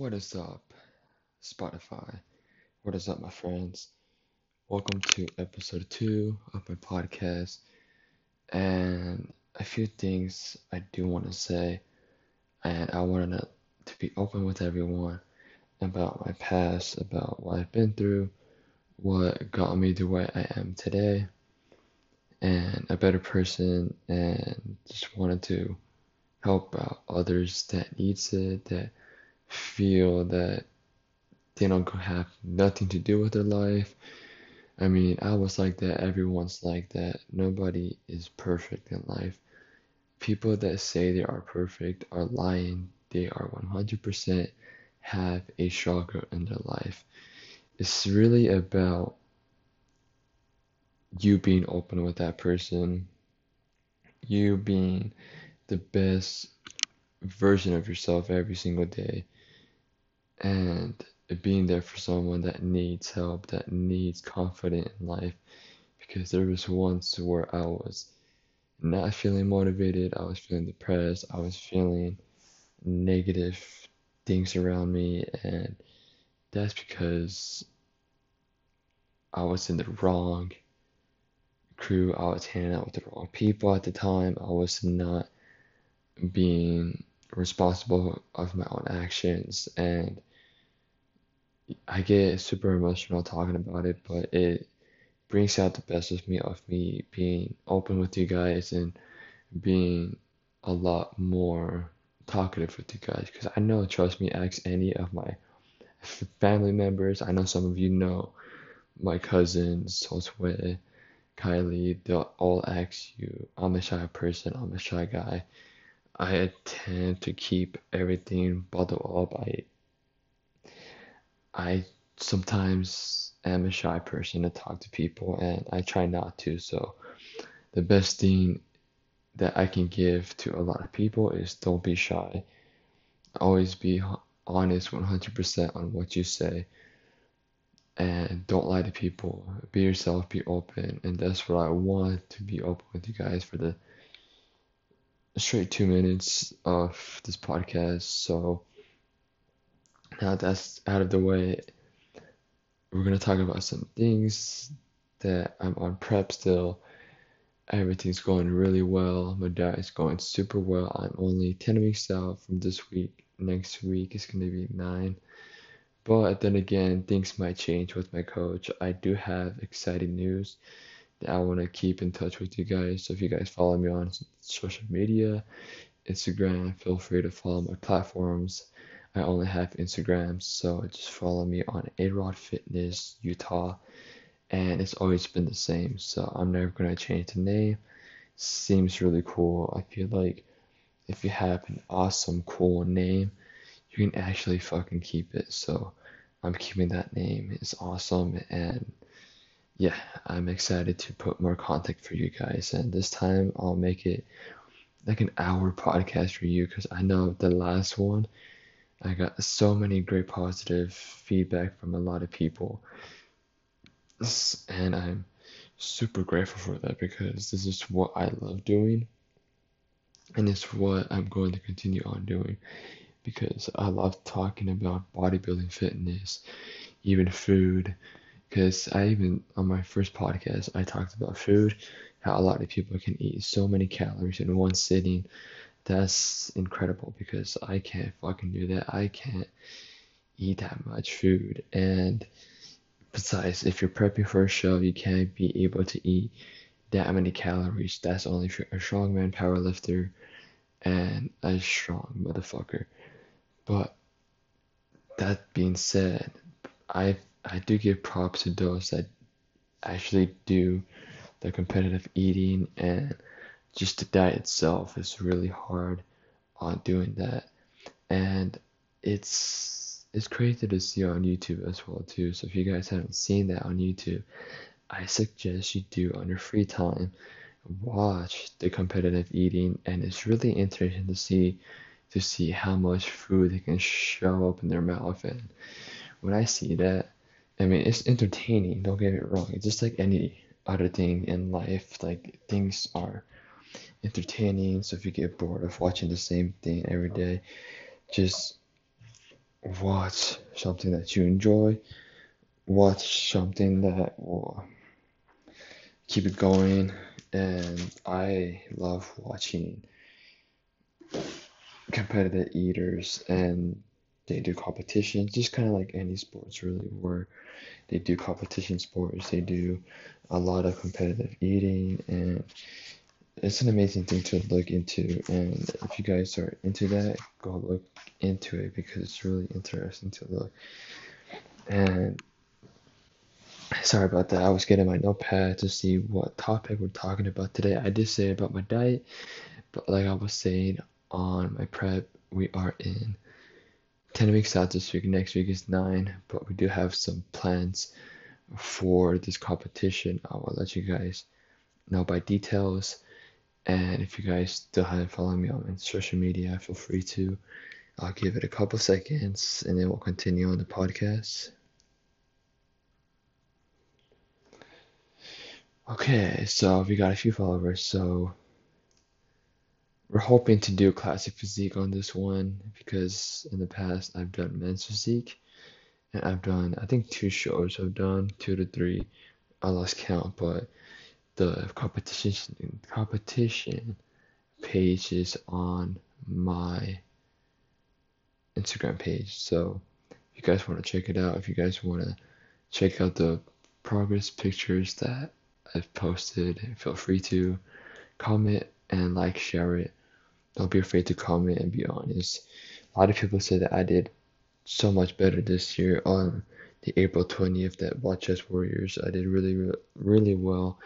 What is up, Spotify? What is up, my friends? Welcome to episode two of my podcast. And a few things I do want to say, and I wanted to be open with everyone about my past, about what I've been through, what got me to where I am today, and a better person, and just wanted to help out others that needs it, that feel that they don't have nothing to do with their life. I mean, I was like that, everyone's like that. Nobody is perfect in life. People that say they are perfect are lying. They are 100% have a struggle in their life. It's really about you being open with that person, you being the best version of yourself every single day and being there for someone that needs help, that needs confidence in life. Because there was once where I was not feeling motivated, I was feeling depressed, I was feeling negative things around me, and that's because I was in the wrong crew, I was hanging out with the wrong people at the time, I was not being responsible of my own actions and I get super emotional talking about it, but it brings out the best of me of me being open with you guys and being a lot more talkative with you guys. Because I know trust me ask any of my family members. I know some of you know my cousins Josue Kylie. They'll all ask you I'm a shy person. I'm a shy guy. I tend to keep everything bottled up. I I sometimes am a shy person to talk to people and I try not to. So the best thing that I can give to a lot of people is don't be shy. Always be honest 100% on what you say and don't lie to people. Be yourself, be open. And that's what I want to be open with you guys for the straight two minutes of this podcast. So now that's out of the way, we're gonna talk about some things that I'm on prep still. Everything's going really well. My diet is going super well. I'm only 10 weeks out from this week. Next week is gonna be nine. But then again, things might change with my coach. I do have exciting news that I want to keep in touch with you guys. So if you guys follow me on social media, Instagram, feel free to follow my platforms. I only have Instagram, so just follow me on A-Rod Fitness Utah, and it's always been the same. So I'm never gonna change the name. Seems really cool. I feel like if you have an awesome, cool name, you can actually fucking keep it. So I'm keeping that name. It's awesome, and yeah, I'm excited to put more content for you guys. And this time I'll make it like an hour podcast for you because I know the last one I got so many great positive feedback from a lot of people. And I'm super grateful for that because this is what I love doing. And it's what I'm going to continue on doing because I love talking about bodybuilding, fitness, even food. Because I even, on my first podcast, I talked about food, how a lot of people can eat so many calories in one sitting that's incredible because I can't fucking do that. I can't eat that much food. And besides, if you're prepping for a show, you can't be able to eat that many calories. That's only for a strongman powerlifter and a strong motherfucker. But that being said, I I do give props to those that actually do the competitive eating and just the diet itself is really hard on doing that. And it's it's crazy to see on YouTube as well too. So if you guys haven't seen that on YouTube I suggest you do on your free time watch the competitive eating and it's really interesting to see to see how much food they can shove up in their mouth. And when I see that I mean it's entertaining don't get me wrong. It's just like any other thing in life like things are entertaining. So if you get bored of watching the same thing every day, just watch something that you enjoy, watch something that will keep it going. And I love watching competitive eaters and they do competitions, just kind of like any sports really, where they do competition sports, they do a lot of competitive eating, and it's an amazing thing to look into. And if you guys are into that, go look into it because it's really interesting to look. And sorry about that, I was getting my notepad to see what topic we're talking about today. I did say about my diet, but like I was saying on my prep, we are in 10 weeks out this week. Next week is 9, but we do have some plans for this competition. I will let you guys know by details. And if you guys still haven't followed me on social media, feel free to. I'll give it a couple seconds and then we'll continue on the podcast. Okay, so we got a few followers. So we're hoping to do classic physique on this one because in the past I've done men's physique and I've done I think two shows I've done two to three I lost count but the competition competition page is on my Instagram page so if you guys want to check it out if you guys want to check out the progress pictures that I've posted feel free to comment and like share it don't be afraid to comment and be honest. A lot of people say that I did so much better this year on the April 20th that Wasatch Warriors. I did really, really well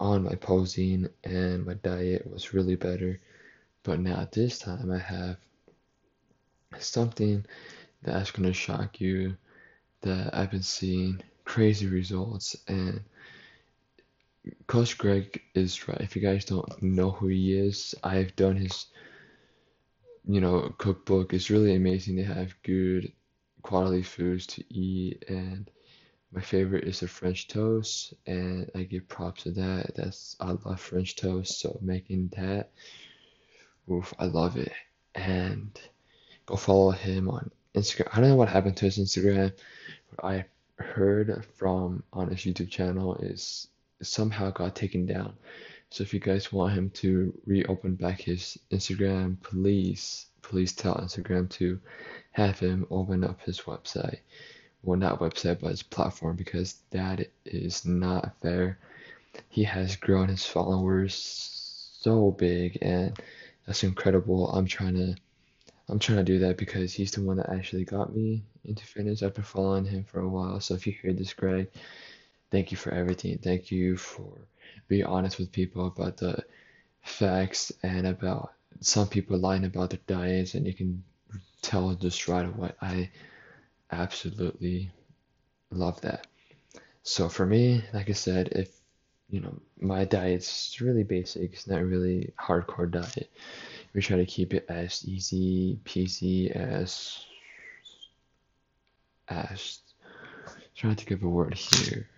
on my posing and my diet was really better. But now this time I have something that's to shock you that I've been seeing crazy results and Coach Greg is right. If you guys don't know who he is, I've done his, you know, cookbook. It's really amazing. They have good quality foods to eat, and my favorite is the French toast, and I give props to that. That's I love French toast, so making that, oof, I love it. And go follow him on Instagram. I don't know what happened to his Instagram. What I heard from on his YouTube channel is somehow got taken down. So if you guys want him to reopen back his Instagram, please, please tell Instagram to have him open up his website. Well, not website, but his platform, because that is not fair. He has grown his followers so big, and that's incredible. I'm trying to, I'm trying to do that because he's the one that actually got me into fitness. I've been following him for a while. So if you hear this, Greg, Thank you for everything. Thank you for being honest with people about the facts and about some people lying about their diets, and you can tell just right away. I absolutely love that. So for me, like I said, if you know my diet's really basic, it's not really hardcore diet. We try to keep it as easy peasy as as trying to give a word here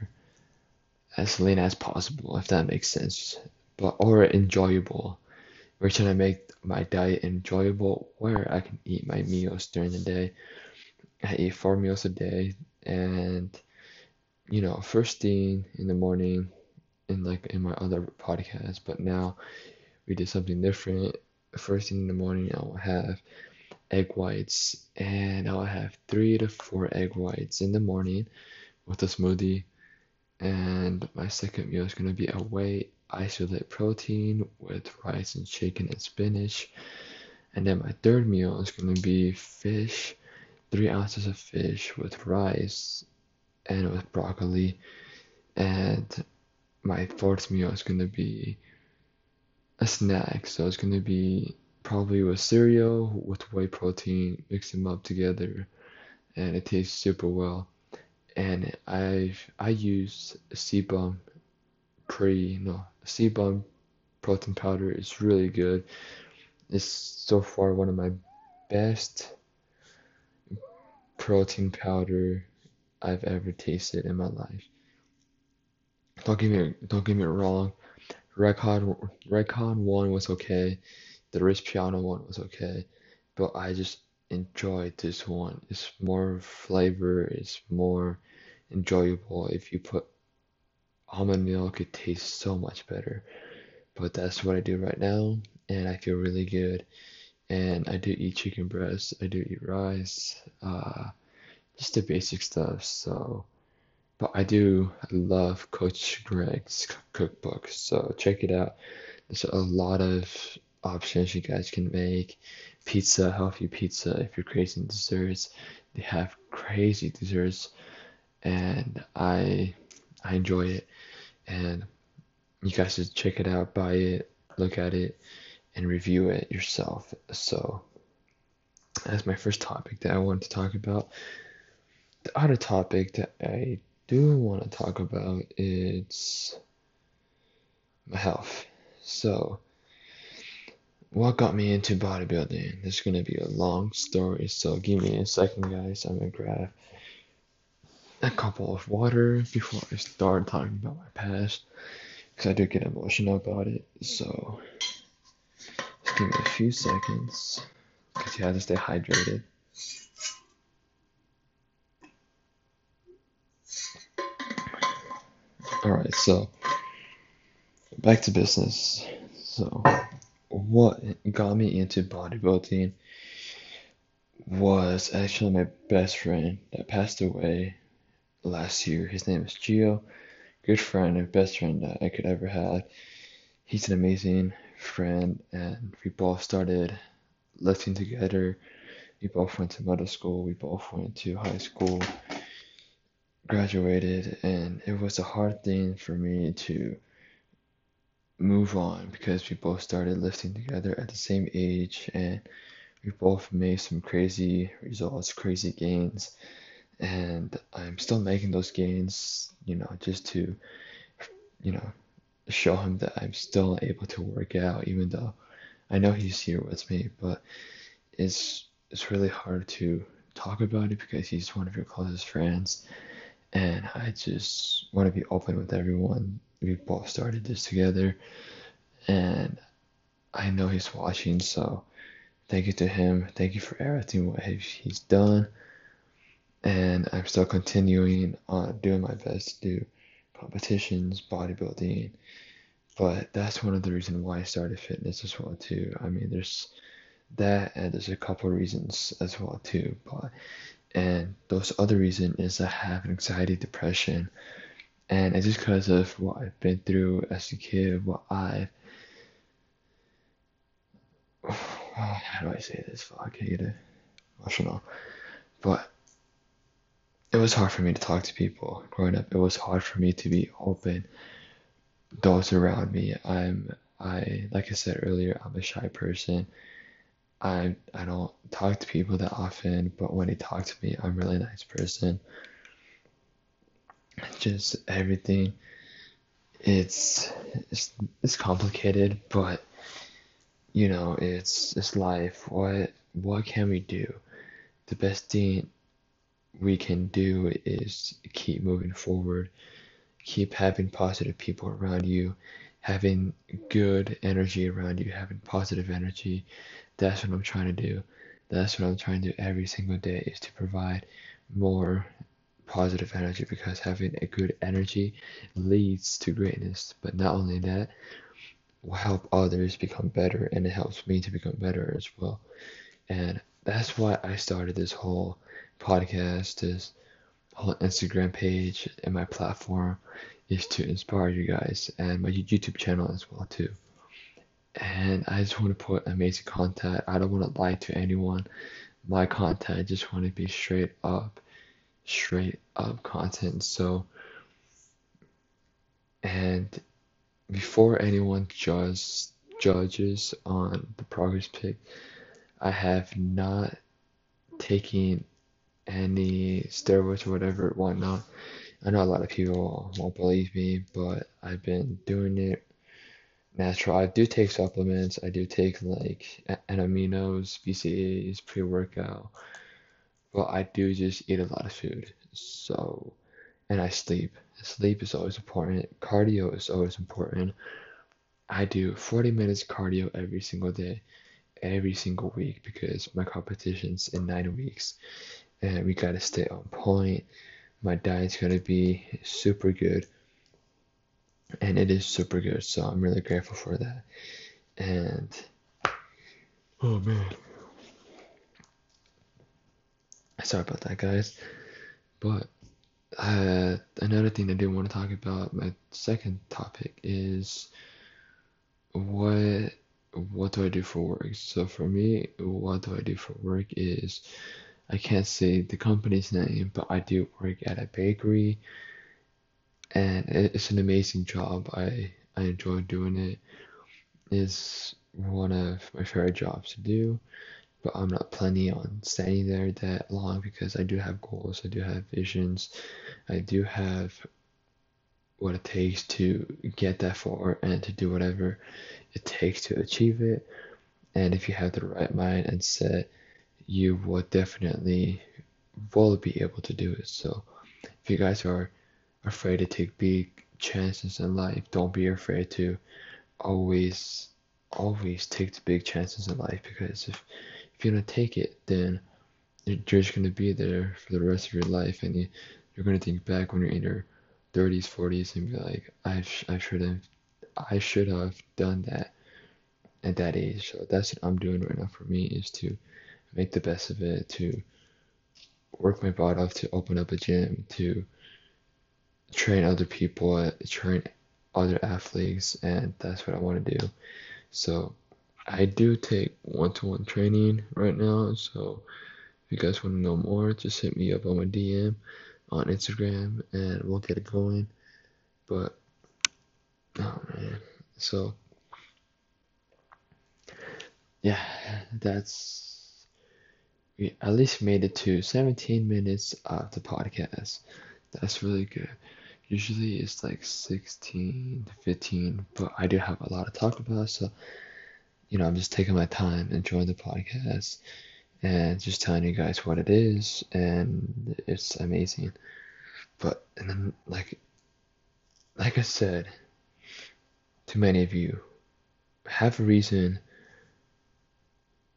as lean as possible, if that makes sense. But or enjoyable. We're trying to make my diet enjoyable where I can eat my meals during the day. I eat four meals a day and you know, first thing in the morning in like in my other podcast, but now we did something different. First thing in the morning I will have egg whites and I'll have three to four egg whites in the morning with a smoothie and my second meal is going to be a whey isolate protein with rice and chicken and spinach. And then my third meal is going to be fish, three ounces of fish with rice and with broccoli. And my fourth meal is going to be a snack. So it's going to be probably with cereal with whey protein, mix them up together, and it tastes super well and I I use CBum pre no CBum protein powder is really good. It's so far one of my best protein powder I've ever tasted in my life. Don't get me don't get me wrong. Recon Recon one was okay. The Rich Piana one was okay. But I just enjoyed this one. It's more flavor, it's more enjoyable. If you put almond milk, it tastes so much better. But that's what I do right now, and I feel really good. And I do eat chicken breast, I do eat rice, uh, just the basic stuff. So, but I do love Coach Greg's cookbook, so check it out. There's a lot of options you guys can make. Pizza, healthy pizza, if you're crazy desserts, they have crazy desserts, and I I enjoy it. And you guys should check it out, buy it, look at it, and review it yourself. So that's my first topic that I wanted to talk about. The other topic that I do want to talk about is my health. So, what got me into bodybuilding? This is going to be a long story, so give me a second, guys. I'm to grab a couple of water before I start talking about my past because I do get emotional about it. So, a few seconds because you have to stay hydrated. Alright, so back to business. So, what got me into bodybuilding was actually my best friend that passed away last year. His name is Gio. Good friend and best friend that I could ever have. He's an amazing friend, and we both started lifting together. We both went to middle school. We both went to high school graduated and it was a hard thing for me to move on because we both started lifting together at the same age and we both made some crazy results, crazy gains. And I'm still making those gains, you know, just to, you know, show him that I'm still able to work out, even though I know he's here with me, but it's it's really hard to talk about it because he's one of your closest friends and I just want to be open with everyone. We both started this together, and I know he's watching, so thank you to him. Thank you for everything what he's done, and I'm still continuing on doing my best to do competitions, bodybuilding. But that's one of the reasons why I started fitness as well too. I mean, there's that, and there's a couple reasons as well too. But and those other reason is I have anxiety, depression, and it's just because of what I've been through as a kid, what I've how do I say this? Fuck, I get emotional, but it was hard for me to talk to people growing up. It was hard for me to be open. Those around me, I'm I like I said earlier, I'm a shy person. I I don't talk to people that often, but when they talk to me, I'm a really nice person. Just everything. It's it's it's complicated, but you know, it's it's life. What what can we do? The best thing we can do is keep moving forward, keep having positive people around you, having good energy around you, having positive energy, that's what I'm trying to do. That's what I'm trying to do every single day is to provide more positive energy because having a good energy leads to greatness. But not only that, will help others become better and it helps me to become better as well. And that's why I started this whole podcast, this whole Instagram page and my platform is to inspire you guys and my YouTube channel as well too and I just want to put amazing content. I don't want to lie to anyone. My content, I just want to be straight up, straight up content. So, and before anyone judges judges on the progress pic, I have not taken any steroids or whatever, whatnot. I know a lot of people won't believe me, but I've been doing it natural. I do take supplements. I do take like an aminos, BCAAs, pre-workout, but I do just eat a lot of food. So, and I sleep. Sleep is always important. Cardio is always important. I do 40 minutes cardio every single day. every single week because my competition's in nine weeks and we gotta stay on point. My diet's gonna be super good and it is super good, so I'm really grateful for that. And oh man. Sorry about that, guys. But uh, another thing I did want to talk about, my second topic is what what do I do for work? So for me, what do I do for work is I can't say the company's name, but I do work at a bakery and it's an amazing job. I I enjoy doing it. It's one of my favorite jobs to do, but I'm not planning on staying there that long because I do have goals, I do have visions, I do have what it takes to get that far and to do whatever it takes to achieve it. And if you have the right mind and set, you will definitely will be able to do it. So if you guys are afraid to take big chances in life, don't be afraid to always always take the big chances in life because if if you don't take it then you're just going to be there for the rest of your life and you, you're going to think back when you're in your 30s 40s and be like I, sh- I should have I should have done that at that age so that's what I'm doing right now for me is to make the best of it to work my butt off to open up a gym to train other people uh, train other athletes and that's what I want to do so I do take one-to-one training right now so if you guys want to know more just hit me up on my DM on Instagram and we'll get it going. But oh man, so yeah, that's we at least made it to 17 minutes of the podcast. That's really good. Usually it's like 16 to 15, but I do have a lot to talk about, so you know, I'm just taking my time, enjoying the podcast and just telling you guys what it is, and it's amazing. But and then like like I said to many of you, have a reason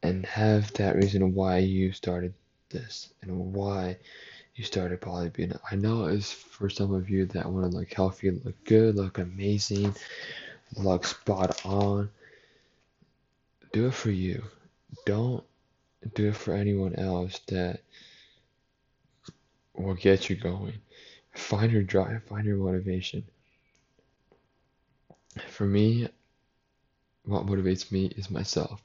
and have that reason why you started this and why you started bodybuilding. I know it's for some of you that want to look healthy, look good, look amazing, look spot on. Do it for you. Don't do it for anyone else that will get you going. Find your drive, find your motivation. For me, what motivates me is myself.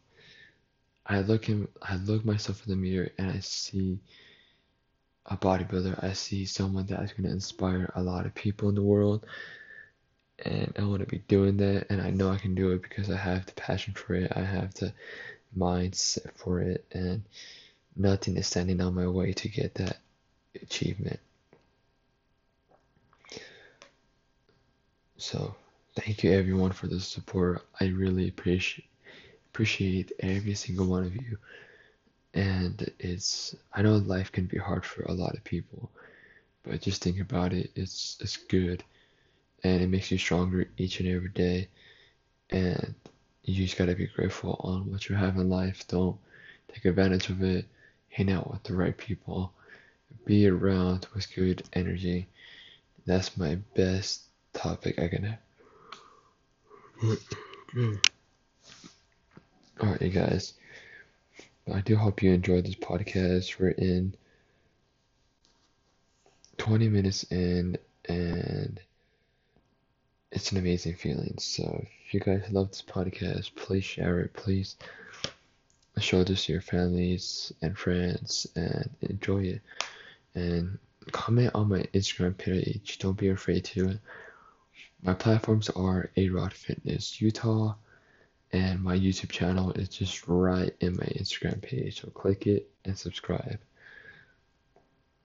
I look in, I look myself in the mirror and I see a bodybuilder. I see someone that is going to inspire a lot of people in the world. And I want to be doing that. And I know I can do it because I have the passion for it. I have the mindset for it, and nothing is standing on my way to get that achievement. So, thank you everyone for the support. I really appreciate appreciate every single one of you. And it's I know life can be hard for a lot of people, but just think about it. It's it's good, and it makes you stronger each and every day. And you just gotta be grateful on what you have in life. Don't take advantage of it. Hang out with the right people. Be around with good energy. That's my best topic I can have. Mm, Alright, you guys. I do hope you enjoyed this podcast. We're in 20 minutes in, and it's an amazing feeling. So if you guys love this podcast, please share it. Please show this to your families and friends and enjoy it. And comment on my Instagram page. Don't be afraid to. My platforms are A Rod Fitness Utah, and my YouTube channel is just right in my Instagram page. So click it and subscribe.